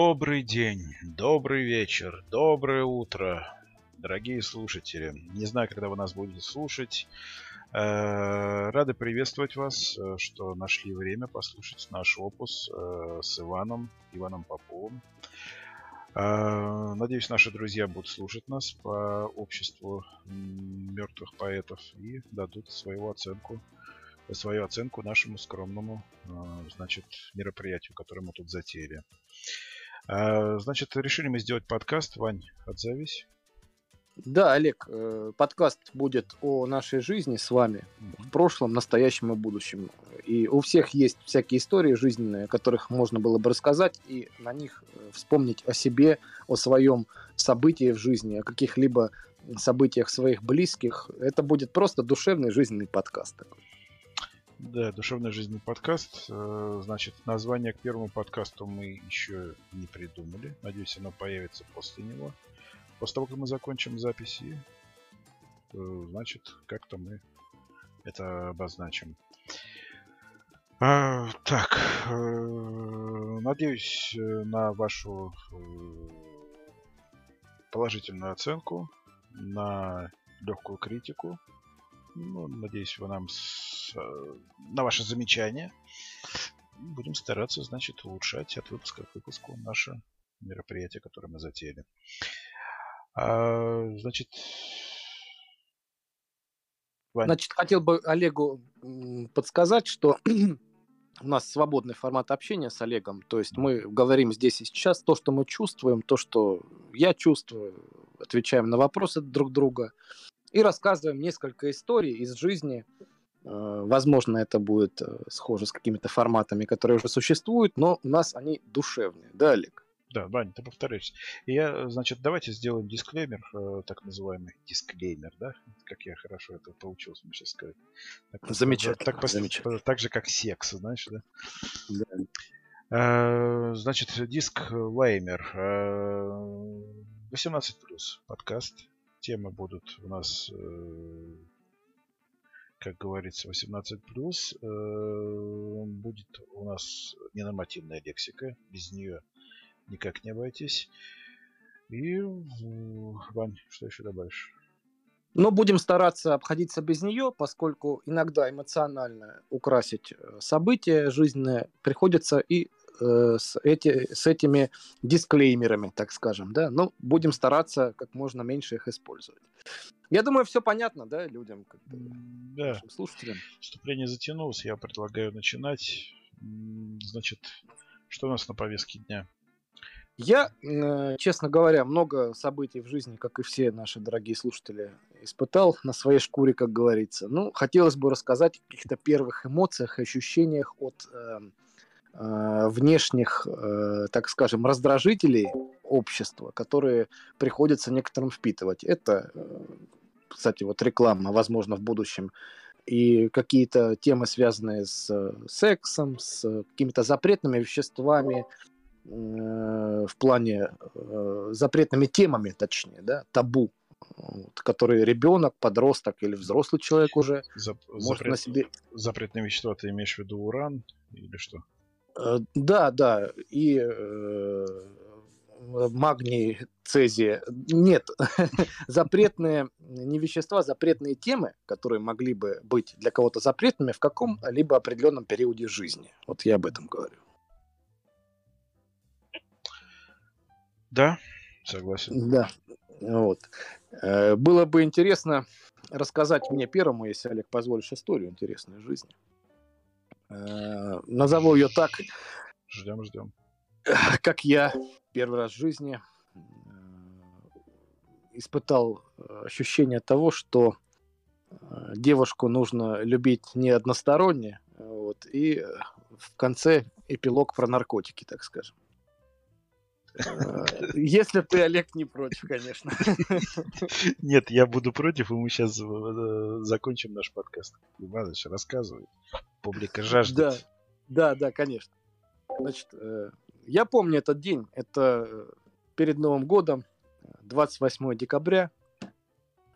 Добрый день, добрый вечер, доброе утро, дорогие слушатели. Не знаю, когда вы нас будете слушать. Э, рады приветствовать вас, э, что нашли время послушать наш опус э, с Иваном, Иваном Поповым. Надеюсь, наши друзья будут слушать нас по обществу мертвых поэтов и дадут свою оценку, свою оценку нашему скромному значит, мероприятию, которое мы тут затеяли. А, значит, решили мы сделать подкаст. Вань, отзовись. Да, Олег, э, подкаст будет о нашей жизни с вами в прошлом, настоящем и будущем. И у всех есть всякие истории жизненные, о которых можно было бы рассказать, и на них э, вспомнить о себе, о своем событии в жизни, о каких-либо событиях своих близких. Это будет просто душевный жизненный подкаст такой. Да, душевный жизненный подкаст. Э, значит, название к первому подкасту мы еще не придумали. Надеюсь, оно появится после него. После того, как мы закончим записи, э, значит, как-то мы это обозначим. А, так, э, надеюсь на вашу положительную оценку, на легкую критику ну, надеюсь, вы нам с, э, на ваши замечания. Будем стараться, значит, улучшать от выпуска к выпуску наше мероприятие, которое мы затеяли. А, значит, Ваня. Значит, хотел бы Олегу подсказать, что у нас свободный формат общения с Олегом. То есть мы говорим здесь и сейчас то, что мы чувствуем, то, что я чувствую, отвечаем на вопросы друг друга и рассказываем несколько историй из жизни. Э, возможно, это будет э, схоже с какими-то форматами, которые уже существуют, но у нас они душевные. Да, Олег? Да, Ваня, ты повторяешься. Я, значит, давайте сделаем дисклеймер, э, так называемый дисклеймер, да? Как я хорошо это получился, мне сейчас сказать. Так, замечательно, так, замечательно. Так же, как секс, знаешь, да? Да. Значит, дисклеймер. 18 плюс подкаст темы будут у нас, э, как говорится, 18 плюс. Э, будет у нас ненормативная лексика, без нее никак не обойтись. И, Вань, что еще добавишь? Но будем стараться обходиться без нее, поскольку иногда эмоционально украсить э, события жизненные приходится и Э, с, эти, с этими дисклеймерами, так скажем, да, но будем стараться как можно меньше их использовать. Я думаю, все понятно, да, людям, как бы, да. нашим слушателям. Вступление затянулось, я предлагаю начинать. Значит, что у нас на повестке дня? Я, э, честно говоря, много событий в жизни, как и все наши дорогие слушатели, испытал на своей шкуре, как говорится. Ну, хотелось бы рассказать о каких-то первых эмоциях, ощущениях от э, Э, внешних, э, так скажем, раздражителей общества, которые приходится некоторым впитывать. Это, э, кстати, вот реклама, возможно, в будущем, и какие-то темы, связанные с сексом, с какими-то запретными веществами, в плане запретными темами, точнее, да, табу, вот, которые ребенок, подросток или взрослый человек уже Зап- может запрет, на себе... Запретные вещества, ты имеешь в виду уран или что? Э, да, да, и э, магний, цезия. Нет, запретные не вещества, запретные темы, которые могли бы быть для кого-то запретными в каком-либо определенном периоде жизни. Вот я об этом говорю. Да, согласен. Да, вот. Э, было бы интересно рассказать мне первому, если Олег позволишь, историю интересной жизни. Э, назову ее так. Ждем, ждем. Как я первый раз в жизни э, испытал э, ощущение того, что девушку нужно любить не односторонне, вот, и в конце эпилог про наркотики, так скажем. Если ты, Олег, не против, конечно. Нет, я буду против, и мы сейчас закончим наш подкаст. Иванович, рассказывай. Публика жаждет. Да, да, да, конечно. Значит, э, я помню этот день. Это перед Новым годом, 28 декабря.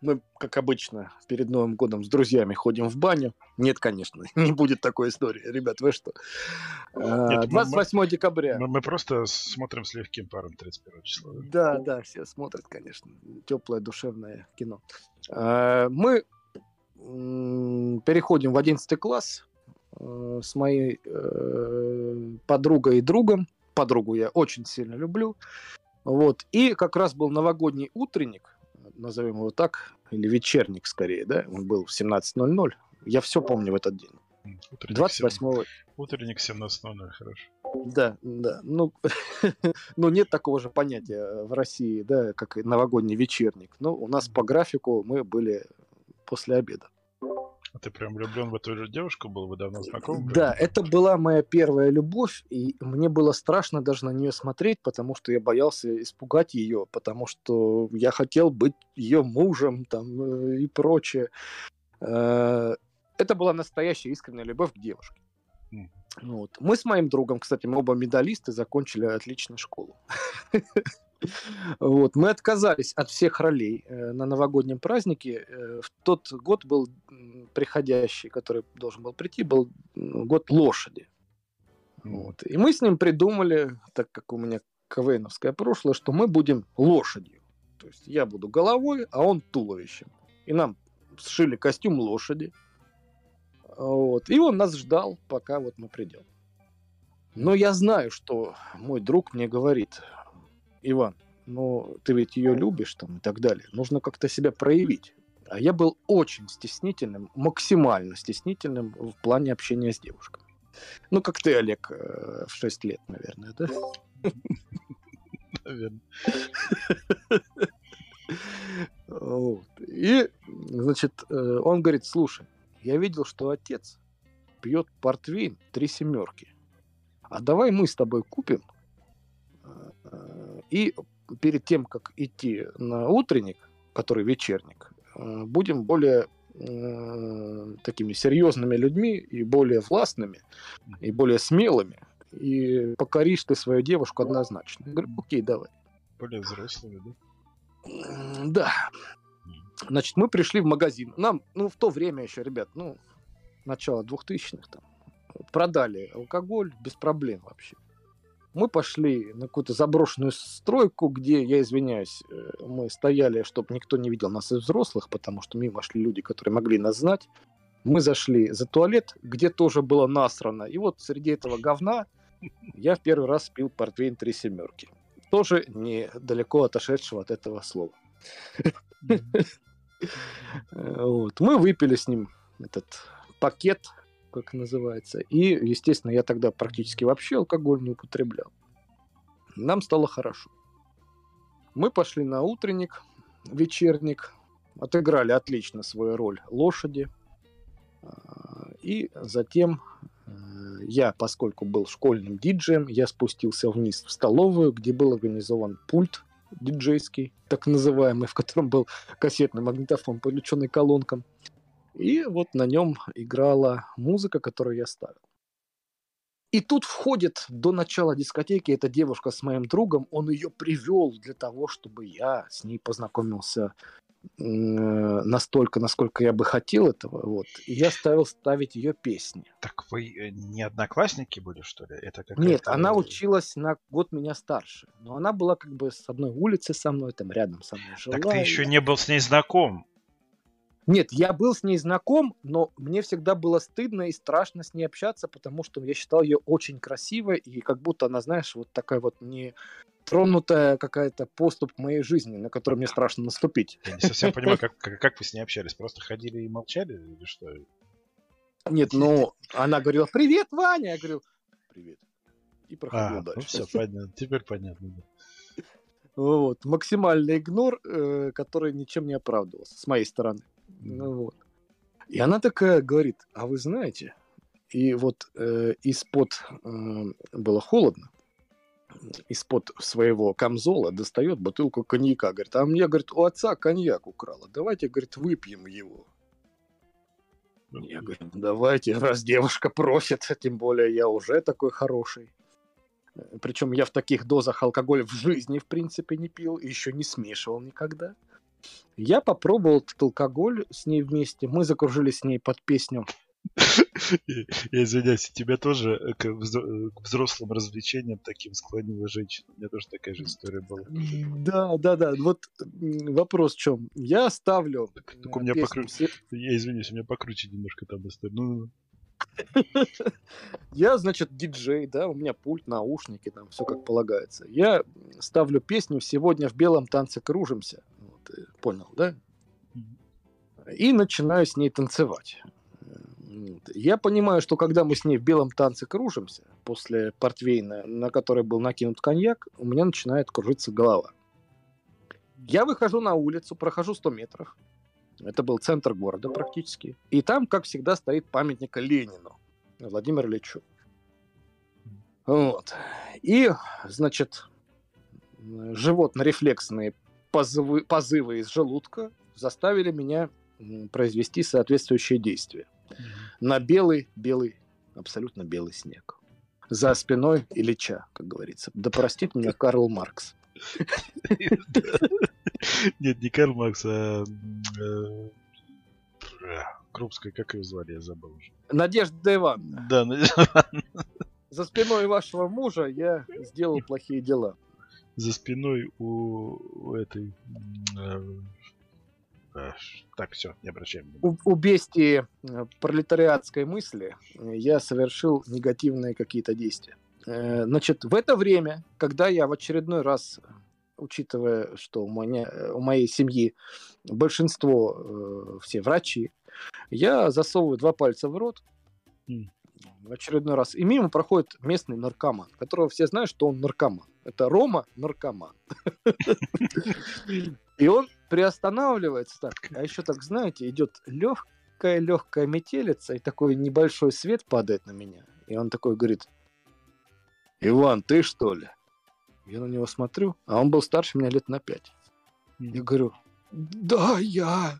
Мы, как обычно, перед Новым годом с друзьями ходим в баню. Нет, конечно, не будет такой истории. Ребят, вы что? Нет, 28 мы, декабря. Мы, мы просто смотрим с легким паром 31 числа. Да, да, все смотрят, конечно. Теплое, душевное кино. А, мы переходим в 11 класс э, с моей э, подругой и другом. Подругу я очень сильно люблю. Вот. И как раз был новогодний утренник, назовем его так, или вечерник скорее, да, он был в 17.00. Я все помню в этот день. Утренник 28 Утренник 17.00, хорошо. Да, да. Ну, ну, нет такого же понятия в России, да, как новогодний вечерник. Но у нас по графику мы были после обеда. А ты прям влюблен в эту же девушку был? Вы давно знакомы? Да, это была моя первая любовь, и мне было страшно даже на нее смотреть, потому что я боялся испугать ее, потому что я хотел быть ее мужем там э, и прочее. Э, это была настоящая искренняя любовь к девушке. Вот. Мы с моим другом, кстати, мы оба медалисты, закончили отлично школу. Вот. Мы отказались от всех ролей э, на новогоднем празднике. Э, в тот год был приходящий, который должен был прийти, был год лошади. Вот. И мы с ним придумали, так как у меня КВНовское прошлое, что мы будем лошадью. То есть я буду головой, а он туловищем. И нам сшили костюм лошади. Вот. И он нас ждал, пока вот мы придем. Но я знаю, что мой друг мне говорит, Иван, ну ты ведь ее любишь там и так далее. Нужно как-то себя проявить. А я был очень стеснительным, максимально стеснительным в плане общения с девушками. Ну, как ты, Олег, э, в 6 лет, наверное, да? Наверное. Вот. И, значит, э, он говорит, слушай, я видел, что отец пьет портвейн три семерки. А давай мы с тобой купим и перед тем, как идти на утренник, который вечерник, э, будем более э, такими серьезными людьми и более властными, и более смелыми. И покоришь ты свою девушку однозначно. Я говорю, окей, давай. Более взрослыми, да? Да. Значит, мы пришли в магазин. Нам, ну, в то время еще, ребят, ну, начало 2000-х там, продали алкоголь без проблем вообще. Мы пошли на какую-то заброшенную стройку, где, я извиняюсь, э, мы стояли, чтобы никто не видел нас из взрослых, потому что мимо шли люди, которые могли нас знать. Мы зашли за туалет, где тоже было насрано. И вот среди этого говна я в первый раз пил портвейн «Три семерки». Тоже недалеко отошедшего от этого слова. Вот. Мы выпили с ним этот пакет, как называется. И, естественно, я тогда практически вообще алкоголь не употреблял. Нам стало хорошо. Мы пошли на утренник, вечерник, отыграли отлично свою роль лошади. А, и затем э, я, поскольку был школьным диджеем, я спустился вниз в столовую, где был организован пульт диджейский, так называемый, в котором был кассетный магнитофон, подключенный колонкам. И вот на нем играла музыка, которую я ставил. И тут входит до начала дискотеки эта девушка с моим другом. Он ее привел для того, чтобы я с ней познакомился настолько, насколько я бы хотел этого, вот. И я ставил ставить ее песни. Так вы э, не одноклассники были, что ли? Это Нет, она училась на год меня старше, но она была как бы с одной улицы со мной, там рядом со мной жила. Так ты еще не был с ней знаком. Нет, я был с ней знаком, но мне всегда было стыдно и страшно с ней общаться, потому что я считал ее очень красивой, и как будто она, знаешь, вот такая вот не тронутая какая-то поступ моей жизни, на которую мне страшно наступить. Я не совсем понимаю, как, как, как вы с ней общались? Просто ходили и молчали или что? Нет, ну, она говорила, привет, Ваня! Я говорю, привет. И проходил а, дальше. Ну все, понятно. Теперь понятно. Вот. Максимальный игнор, э, который ничем не оправдывался с моей стороны. Ну вот. И она такая говорит, а вы знаете, и вот э, из-под э, было холодно, из-под своего камзола достает бутылку коньяка. Говорит, а мне, говорит, у отца коньяк украла. Давайте, говорит, выпьем его. Я говорю, давайте, раз девушка просит, тем более я уже такой хороший. Причем я в таких дозах алкоголь в жизни, в принципе, не пил, еще не смешивал никогда. Я попробовал этот алкоголь с ней вместе. Мы закружились с ней под песню. Я извиняюсь, тебя тоже э, к взрослым развлечениям таким склонила женщина. У меня тоже такая же история была. Да, да, да. Вот вопрос в чем? Я ставлю. Только у меня покруче. Я извиняюсь, у меня покруче немножко там история. Ну, я, значит, диджей, да, у меня пульт, наушники, там все как полагается. Я ставлю песню «Сегодня в белом танце кружимся». Вот, понял, да? И начинаю с ней танцевать. Я понимаю, что когда мы с ней в белом танце кружимся, после портвейна, на который был накинут коньяк, у меня начинает кружиться голова. Я выхожу на улицу, прохожу 100 метров, это был центр города практически. И там, как всегда, стоит памятник Ленину, Владимиру Ильичу. Вот. И, значит, животно-рефлексные позывы, позывы из желудка заставили меня произвести соответствующие действия. На белый, белый, абсолютно белый снег. За спиной Ильича, как говорится. Да простит меня Карл Маркс. Нет, не Карл Маркс, а э, Крупская, как ее звали, я забыл уже. Надежда Ивановна. Да, Надежда Ивановна. За спиной вашего мужа я сделал плохие дела. За спиной у, этой... Э, э, так, все, не обращаем внимания. У, у бестии пролетариатской мысли я совершил негативные какие-то действия. Значит, в это время, когда я в очередной раз учитывая, что у, меня, у моей семьи большинство э, все врачи, я засовываю два пальца в рот в очередной раз. И мимо проходит местный наркоман, которого все знают, что он наркоман. Это Рома наркоман. И он приостанавливается так. А еще так, знаете, идет легкая-легкая метелица, и такой небольшой свет падает на меня. И он такой говорит, Иван, ты что ли? Я на него смотрю, а он был старше меня лет на пять. Я говорю, да, я.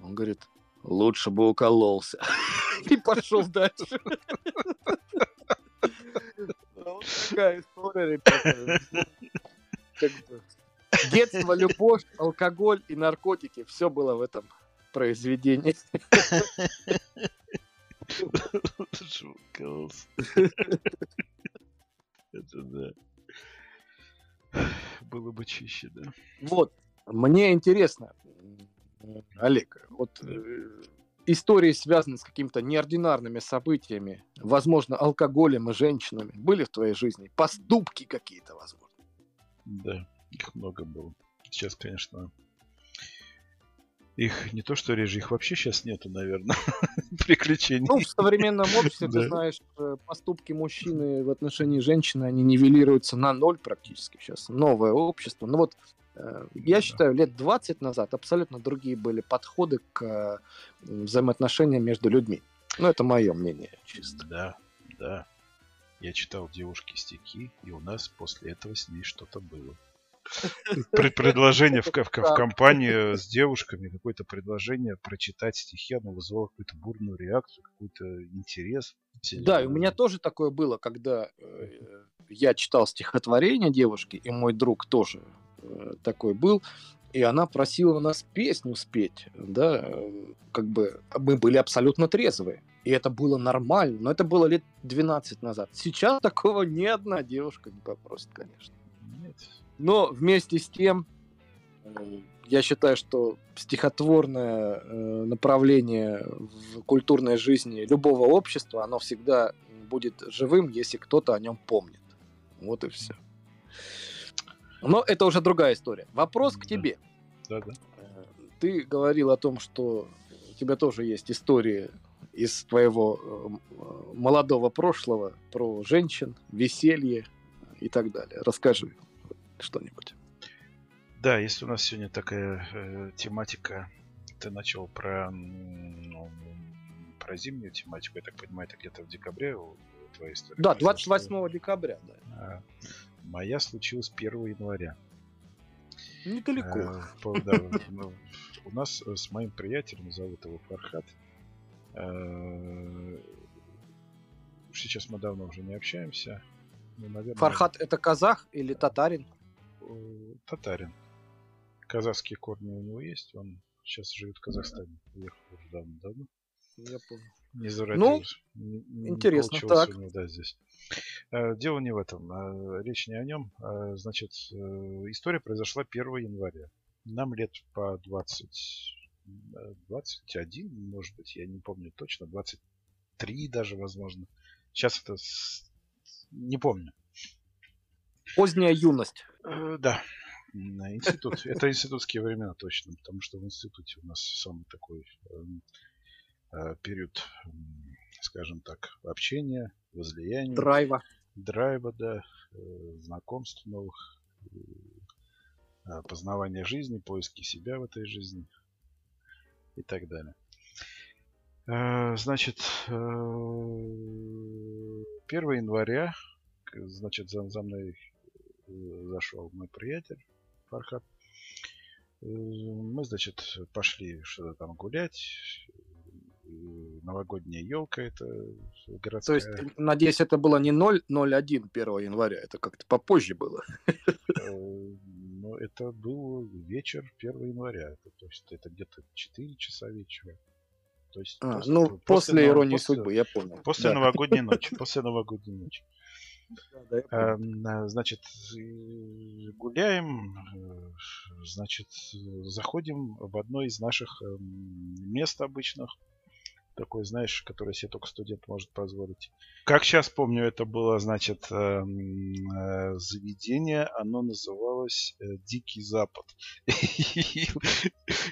Он говорит, лучше бы укололся. И пошел дальше. Такая история, Детство, любовь, алкоголь и наркотики. Все было в этом произведении. Это да было бы чище, да. Вот, мне интересно, Олег, вот э, истории, связанные с какими-то неординарными событиями, возможно, алкоголем и женщинами, были в твоей жизни? Поступки какие-то, возможно? Да, их много было. Сейчас, конечно, их не то что реже, их вообще сейчас нету, наверное, приключений. Ну, в современном обществе, ты знаешь, э, поступки мужчины в отношении женщины, они нивелируются на ноль практически сейчас. Новое общество. Ну вот, я считаю, лет 20 назад абсолютно другие были подходы к э, взаимоотношениям между людьми. Ну, это мое мнение, чисто. Да, да. Я читал девушке стихи, и у нас после этого с ней что-то было. Предложение в, в, в компании с девушками, какое-то предложение прочитать стихи, оно вызвало какую-то бурную реакцию, какой-то интерес. Да, и у меня тоже такое было, когда э, я читал стихотворение девушки, и мой друг тоже э, такой был, и она просила нас песню спеть, да, э, как бы мы были абсолютно трезвые. И это было нормально, но это было лет 12 назад. Сейчас такого ни одна девушка не попросит, конечно. Но вместе с тем, э, я считаю, что стихотворное э, направление в культурной жизни любого общества, оно всегда будет живым, если кто-то о нем помнит. Вот и все. Но это уже другая история. Вопрос к тебе. Да, да. Э, ты говорил о том, что у тебя тоже есть истории из твоего молодого прошлого про женщин, веселье и так далее. Расскажи что-нибудь. Да, если у нас сегодня такая э, тематика, ты начал про, ну, про зимнюю тематику, я так понимаю, это где-то в декабре у, твоей истории. Да, 28 что... декабря, да. А, моя случилась 1 января. Недалеко. А, да, ну, у нас с моим приятелем, зовут его Фархат, а, сейчас мы давно уже не общаемся. Ну, наверное, Фархат это казах или татарин? Э, татарин. казахские корни у него есть. Он сейчас живет в Казахстане. Уехал уже давно-давно. Я понял. Не зародился. Ну, не, интересно. Не так. него, да, здесь. Э, дело не в этом. Э, речь не о нем. Э, значит, история произошла 1 января. Нам лет по 20, 21, может быть, я не помню точно, 23 даже, возможно. Сейчас это не помню. Поздняя юность. Да. Институт. Это институтские времена точно, потому что в институте у нас самый такой эм, период, скажем так, общения, возлияния. Драйва. Драйва, да, э, знакомств новых, э, познавания жизни, поиски себя в этой жизни и так далее. Э, значит, 1 января, значит, за, за мной зашел мой приятель Фархат. Мы, значит, пошли что-то там гулять, новогодняя елка это городская. То есть, надеюсь, это было не 0.01 1 января, это как-то попозже было. Э, ну, это был вечер 1 января, то есть это где-то 4 часа вечера. То есть, а, после, ну, после, после иронии после, судьбы, я понял. После да. новогодней ночи, после новогодней ночи. Эм, э, значит, гуляем, э, значит, заходим в одно из наших мест обычных, такой, знаешь, который себе только студент может позволить. Как сейчас помню, это было, значит, эм, э, заведение, оно называлось э, Дикий Запад.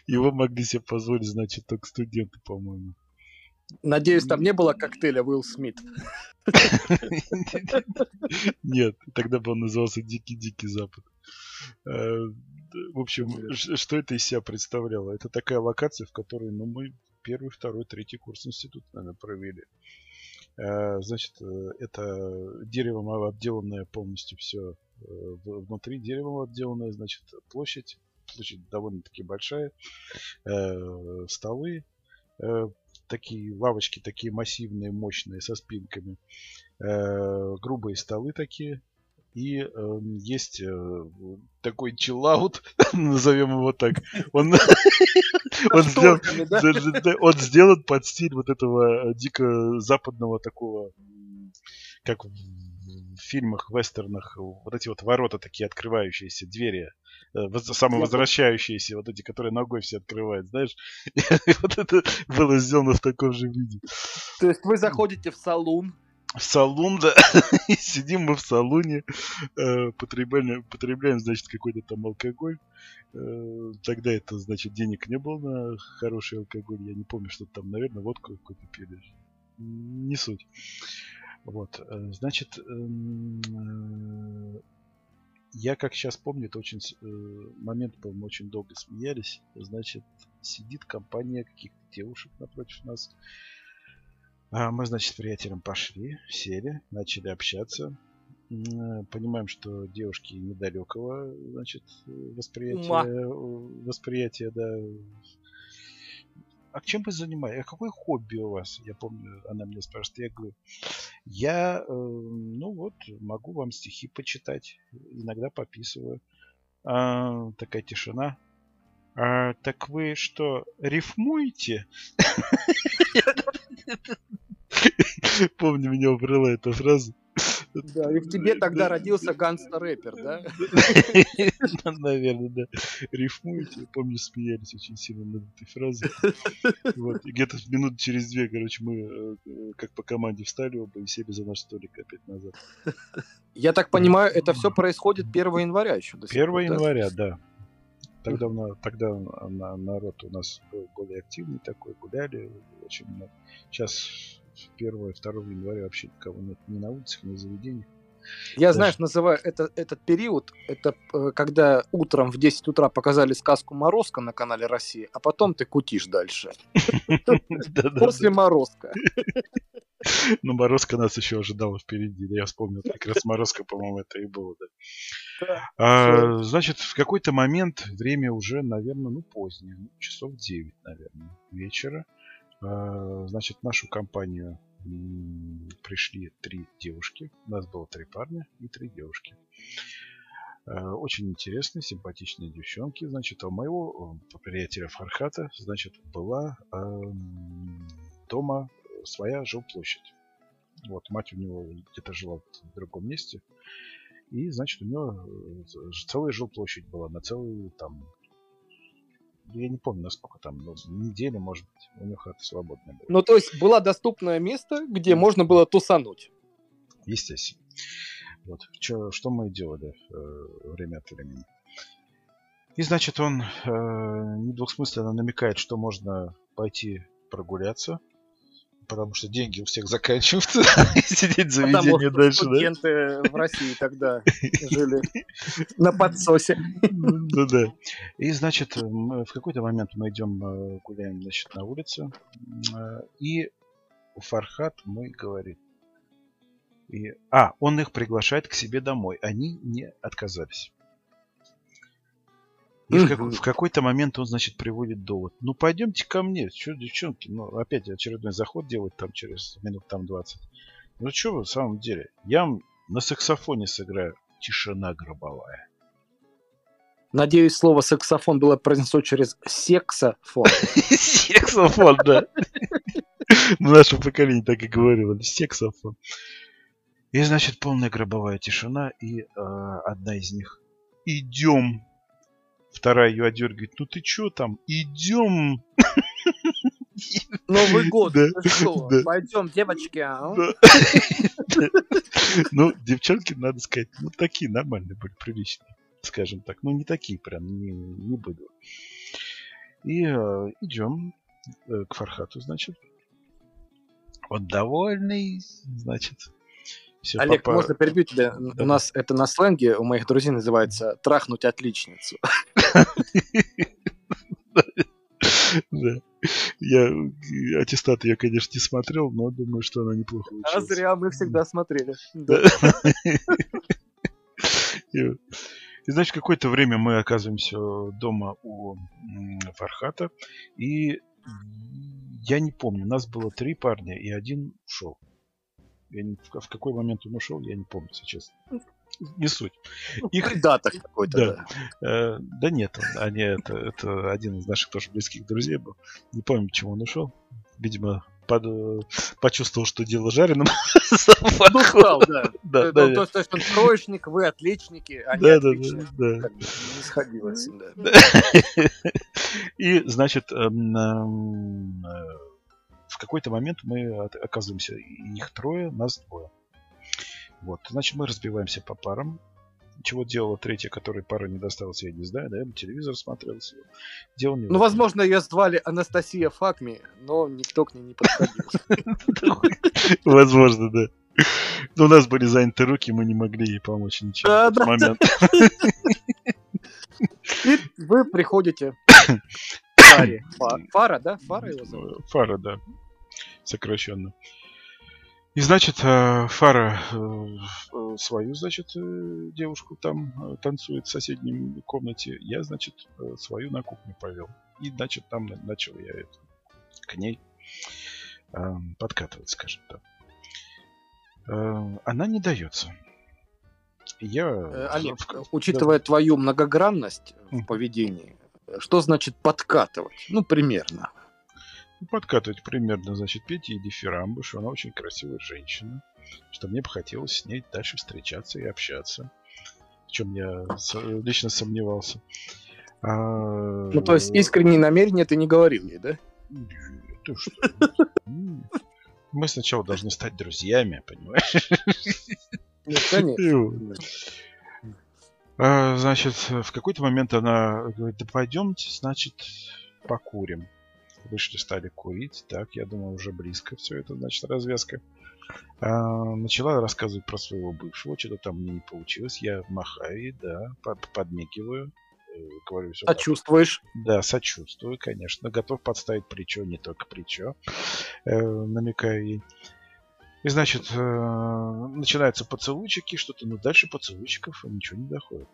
Его могли себе позволить, значит, только студенты, по-моему. Надеюсь, там не было коктейля Уилл Смит. Нет, тогда бы он назывался Дикий-Дикий Запад. Э, в общем, что это из себя представляло? Это такая локация, в которой ну, мы первый, второй, третий курс института, наверное, провели. Э, значит, э, это деревом отделанное полностью все. Э, внутри деревом отделанная, значит, площадь. Площадь довольно-таки большая. Столы. Такие лавочки, такие массивные, мощные, со спинками. Грубые столы такие и э, есть э, такой чиллаут, назовем его так. Он, он, сделан, он сделан под стиль вот этого э, дико западного такого, как в фильмах, вестернах, вот эти вот ворота такие открывающиеся, двери, э, самовозвращающиеся, вот эти, которые ногой все открывают, знаешь. И вот это было сделано в таком же виде. То есть вы заходите в салон, в салон, да, и сидим мы в салоне, э, потребляем, потребляем, значит, какой-то там алкоголь. Э, тогда это, значит, денег не было на хороший алкоголь, я не помню, что там, наверное, водку какую-то пили. Не суть. Вот, э, значит, эм, я как сейчас помню, это очень момент был, мы очень долго смеялись. Значит, сидит компания каких-то девушек напротив нас. А мы, значит, с приятелем пошли, сели, начали общаться. Понимаем, что девушки недалекого, значит, восприятия, восприятия, да. А чем вы занимаетесь? А какое хобби у вас? Я помню, она мне спрашивает. Я говорю, я, э, ну вот, могу вам стихи почитать. Иногда пописываю. А, такая тишина. А, так вы что, рифмуете? Помню, меня убрала эта фраза. Да, и в тебе тогда родился гангстер-рэпер, да? Наверное, да. Рифмуете, помню, смеялись очень сильно над этой фразой. Вот. И где-то минут через две, короче, мы э, как по команде встали оба и сели за наш столик опять назад. Я так понимаю, это все происходит 1 января еще. 1 января, да. Тогда, тогда народ у нас был более активный такой, гуляли очень много. Сейчас 1 2 января вообще никого нет ни на улицах, ни в заведениях. Я, Даже... знаешь, называю это, этот период, это э, когда утром в 10 утра показали сказку «Морозко» на канале России, а потом ты кутишь дальше. После «Морозко». Ну, Морозко нас еще ожидала впереди. Я вспомнил, как раз Морозко, по-моему, это и было, да. А, значит, в какой-то момент время уже, наверное, ну, позднее, ну, часов 9, наверное, вечера. А, значит, в нашу компанию пришли три девушки. У нас было три парня и три девушки. Очень интересные, симпатичные девчонки. Значит, а у моего приятеля Фархата, значит, была э, дома своя жилплощадь. Вот, мать у него где-то жила в другом месте. И, значит, у него целая жилплощадь была на целый там я не помню, насколько там, ну, неделю, может быть, у него хата свободная была. Ну, то есть, было доступное место, где можно было тусануть. Естественно. Вот, что, что мы делали э, время от времени. И, значит, он э, недвусмысленно намекает, что можно пойти прогуляться потому что деньги у всех заканчиваются, сидеть в заведении дальше, студенты в России тогда жили на подсосе. Ну да. И, значит, в какой-то момент мы идем, э, гуляем, значит, на улице, э, и Фархат мой говорит, и, а, он их приглашает к себе домой. Они не отказались. И в, как, в какой-то момент он, значит, приводит довод. Ну, пойдемте ко мне. Что, девчонки? Ну, опять очередной заход делать там через минут там 20. Ну, что вы в самом деле? Я на саксофоне сыграю. Тишина гробовая. Надеюсь, слово саксофон было произнесено через сексофон. Сексофон, да. Наше поколение так и говорило. Сексофон. И, значит, полная гробовая тишина, и э, одна из них «Идем!» Вторая ее одергивает. Ну ты что там? Идем. Новый год. Да? Да. Пойдем, девочки. А? Да. Ну, девчонки, надо сказать, ну такие нормальные были, приличные. Скажем так. Ну, не такие прям, не, не буду. И э, идем э, к Фархату, значит. Он довольный, значит, все Олег, папа... можно перебить тебя? Да. У нас это на сленге у моих друзей называется «трахнуть отличницу». Да. Я аттестат я, конечно, не смотрел, но думаю, что она неплохо училась. А зря мы всегда смотрели. И, значит, какое-то время мы оказываемся дома у Фархата, и я не помню, у нас было три парня, и один ушел. Я не, в какой момент он ушел, я не помню, если честно. Не суть. Ну, Их дата какой-то. Да. Да. Э, да нет, они это, это один из наших тоже близких друзей был. Не помню, почему он ушел. Видимо, под, почувствовал, что дело жареным. Ну, стал, да. да, да, да. То, есть он троечник, вы отличники, а да, да, да, да. Не сходилось. Да. И, значит, эм, эм, какой-то момент мы оказываемся, их трое, нас двое. Вот, значит, мы разбиваемся по парам. Чего делала третья, которой пара не досталась, я не знаю, наверное, телевизор смотрел. Делал не ну, возможно, ее звали Анастасия Факми, но никто к ней не подходил. Возможно, да. Но у нас были заняты руки, мы не могли ей помочь ничем в этот момент. И вы приходите Фаре. Фара, да? Фара его зовут? Фара, да сокращенно. И, значит, э, Фара э, свою, значит, э, девушку там танцует в соседней комнате. Я, значит, свою на кухню повел. И, значит, там начал я это, к ней подкатывать, скажем так. Она не дается. Я... Олег, учитывая да. твою многогранность в поведении, что значит подкатывать? Ну, примерно подкатывать примерно, значит, петь ей дифирамбы, что она очень красивая женщина, что мне бы хотелось с ней дальше встречаться и общаться, в чем я лично сомневался. А... Ну, то есть искренние намерения ты не говорил ей, да? Ты что? Мы сначала должны стать друзьями, понимаешь? Ну, конечно. А, значит, в какой-то момент она говорит, да пойдемте, значит, покурим. Вышли, стали курить. Так, я думаю, уже близко все это, значит, развязка. А, начала рассказывать про своего бывшего. Что-то там мне не получилось. Я махаю, да, под, подмигиваю. Э, говорю, все Сочувствуешь? Так. Да, сочувствую, конечно. Готов подставить плечо, не только плечо. Э, намекаю ей. И, значит, э, начинаются поцелуйчики, что-то, но дальше поцелуйчиков ничего не доходит.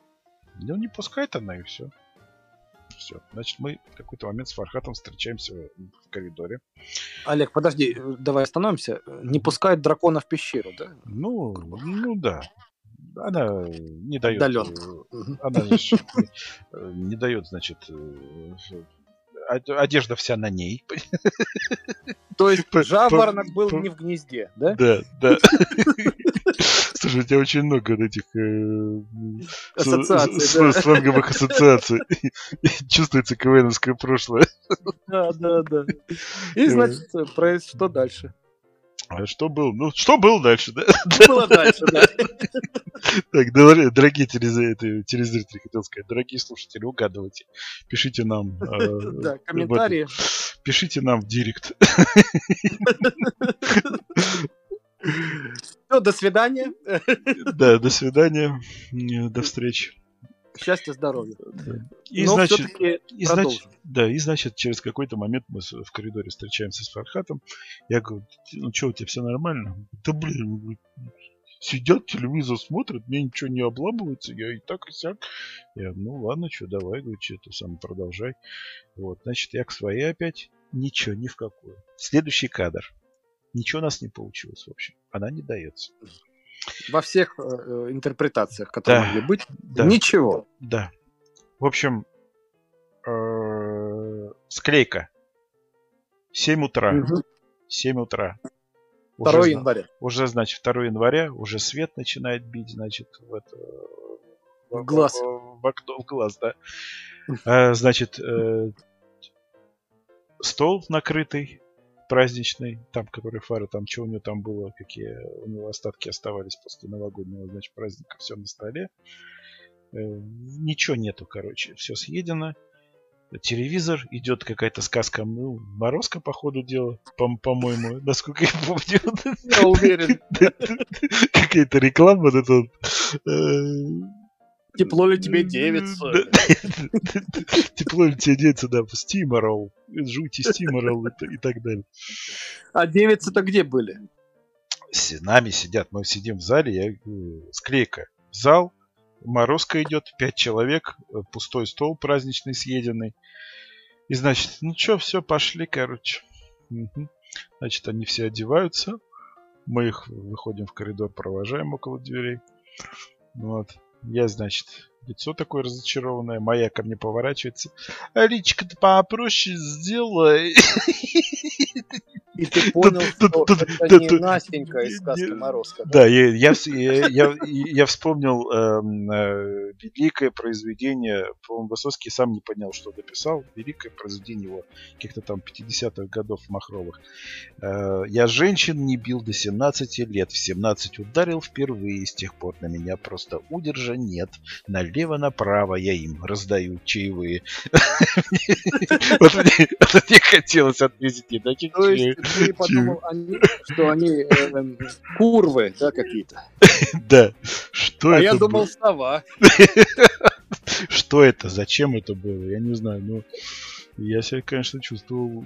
Ну, не пускает она и все все. Значит, мы в какой-то момент с Фархатом встречаемся в коридоре. Олег, подожди, давай остановимся. Не пускают дракона в пещеру, да? Ну, ну да. Она не дает... Э, Она э, не дает, значит, э, од- одежда вся на ней. То есть жаворонок был не в гнезде, да? Да, да. Слушай, у тебя очень много этих э, Ассоциаций, да. сленговых ассоциаций. Чувствуется КВНовское прошлое. Да, да, да. И, значит, про что дальше? А что было? Ну, что было дальше, да? Что было дальше, да? Так, дор- дорогие телезрители, хотел сказать, дорогие слушатели, угадывайте. Пишите нам. э, Да, комментарии. Пишите нам в директ. Все, до свидания. Да, до свидания. До встречи. Счастья, здоровья. И Но значит, и значит, да, и значит, через какой-то момент мы в коридоре встречаемся с Фархатом. Я говорю, ну что, у тебя все нормально? Да блин, сидят, телевизор смотрят, мне ничего не обламывается, я и так и сяк. Я, ну ладно, что, давай, говорю, что ты сам продолжай. Вот, значит, я к своей опять, ничего, ни в какую. Следующий кадр. Ничего у нас не получилось, в общем. Она не дается. во всех э, э, интерпретациях, которые Да. могли быть, Да. ничего. Да. В общем, э, склейка. 7 утра. Мгм. 7 утра. 2 Уже, января. уже, значит, 2 января, уже свет начинает бить, значит, в это... В глаз. В, в окно, в глаз, да. А, значит, э, стол накрытый, праздничный, там, который фары, там, что у него там было, какие у него остатки оставались после новогоднего, значит, праздника, все на столе. Э, ничего нету, короче, все съедено. Телевизор, идет какая-то сказка, ну, Морозко, по ходу дела, по- по-моему, насколько я помню. Я уверен. Какая-то реклама, вот вот, э, Тепло ли тебе девица? Тепло ли тебе деться, да, стиморол, жути стиморол и, так далее. А девицы-то где были? С нами сидят, мы сидим в зале, я говорю, склейка. Зал, морозка идет, пять человек, э, пустой стол праздничный съеденный. И значит, ну что, все, пошли, короче. Мгм. Значит, они все одеваются. Мы их выходим в коридор, провожаем около дверей. Вот. Я, значит, лицо такое разочарованное. Моя ко мне поворачивается. А личико-то попроще сделай. И ты понял, что это не Настенька из сказки Морозко. да? Я, я, вс- я, я- я вспомнил эм, э, великое произведение, по-моему, Высоцкий сам не понял, что дописал, великое произведение его каких-то там 50-х годов Махровых. Э, я женщин не бил до 17 лет, в 17 ударил впервые, с тех пор на меня просто удержа нет. Налево-направо я им раздаю чаевые. Вот мне хотелось ответить не таких То есть ты подумал, что они эм, курвы, да, какие-то. Да, что А это я было? думал, сова. Что это? Зачем это было? Я не знаю, но я себя, конечно, чувствовал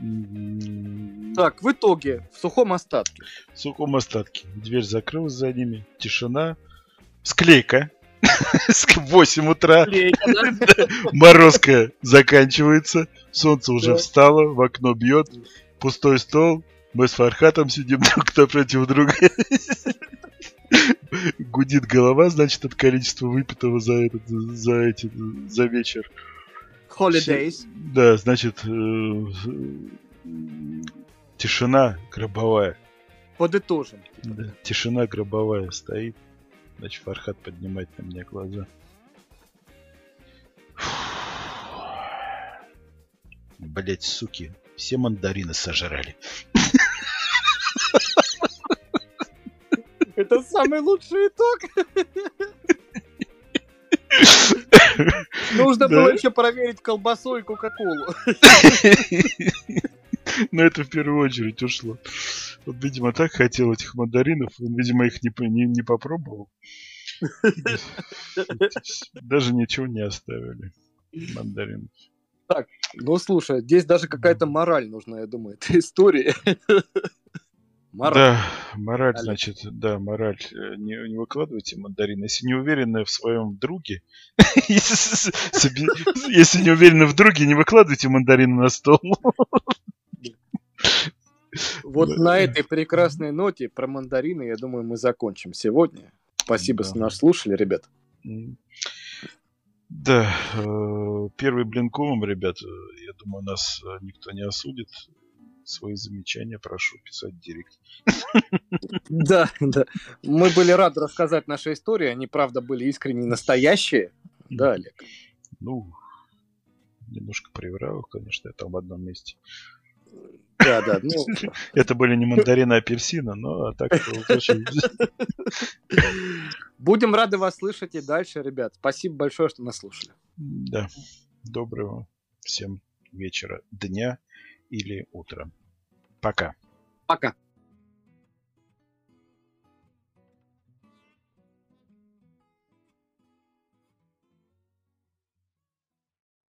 Так, в итоге, в сухом остатке. в сухом остатке. Дверь закрылась за ними, тишина, склейка. С 8 утра, морозка заканчивается, солнце уже встало, в окно бьет, пустой стол, мы с Фархатом сидим друг напротив друга. Гудит голова, значит, от количества выпитого за, этот, за, эти, за вечер. Holidays. Да, значит, э, тишина гробовая. Подытожим. Да, тишина гробовая стоит. Значит, Фархат поднимает на меня глаза. Блять, суки, все мандарины сожрали. Это самый лучший итог. Нужно Да. было еще проверить колбасу и кока-колу. Но это в первую очередь ушло. Вот, видимо, так хотел этих мандаринов. Он, видимо, их не, не, не попробовал. Даже ничего не оставили. Мандарин. Ну, слушай, здесь даже какая-то мораль нужна, я думаю, этой истории. Мораль. Да, мораль, значит, да, мораль. Э, Не, не выкладывайте мандарины. Если не уверены в своем друге, если не уверены в друге, не выкладывайте мандарины на стол. Вот Да. на этой прекрасной ноте про мандарины, я думаю, мы закончим сегодня. Спасибо, да. что нас слушали, ребят. Да, э, первый блинковым, ребят, э, я думаю, нас э, никто не осудит. Свои замечания прошу писать в директ. Да, да. Мы были рады рассказать наши истории. Они, правда, были искренне настоящие. Да, Олег? Ну, немножко приврал, конечно, я там в одном месте. Да, да. Ну... Это были не мандарины, а апельсины, но так очень... Будем рады вас слышать и дальше, ребят. Спасибо большое, что нас слушали. Да. Доброго всем вечера, дня или утра. Пока. Пока.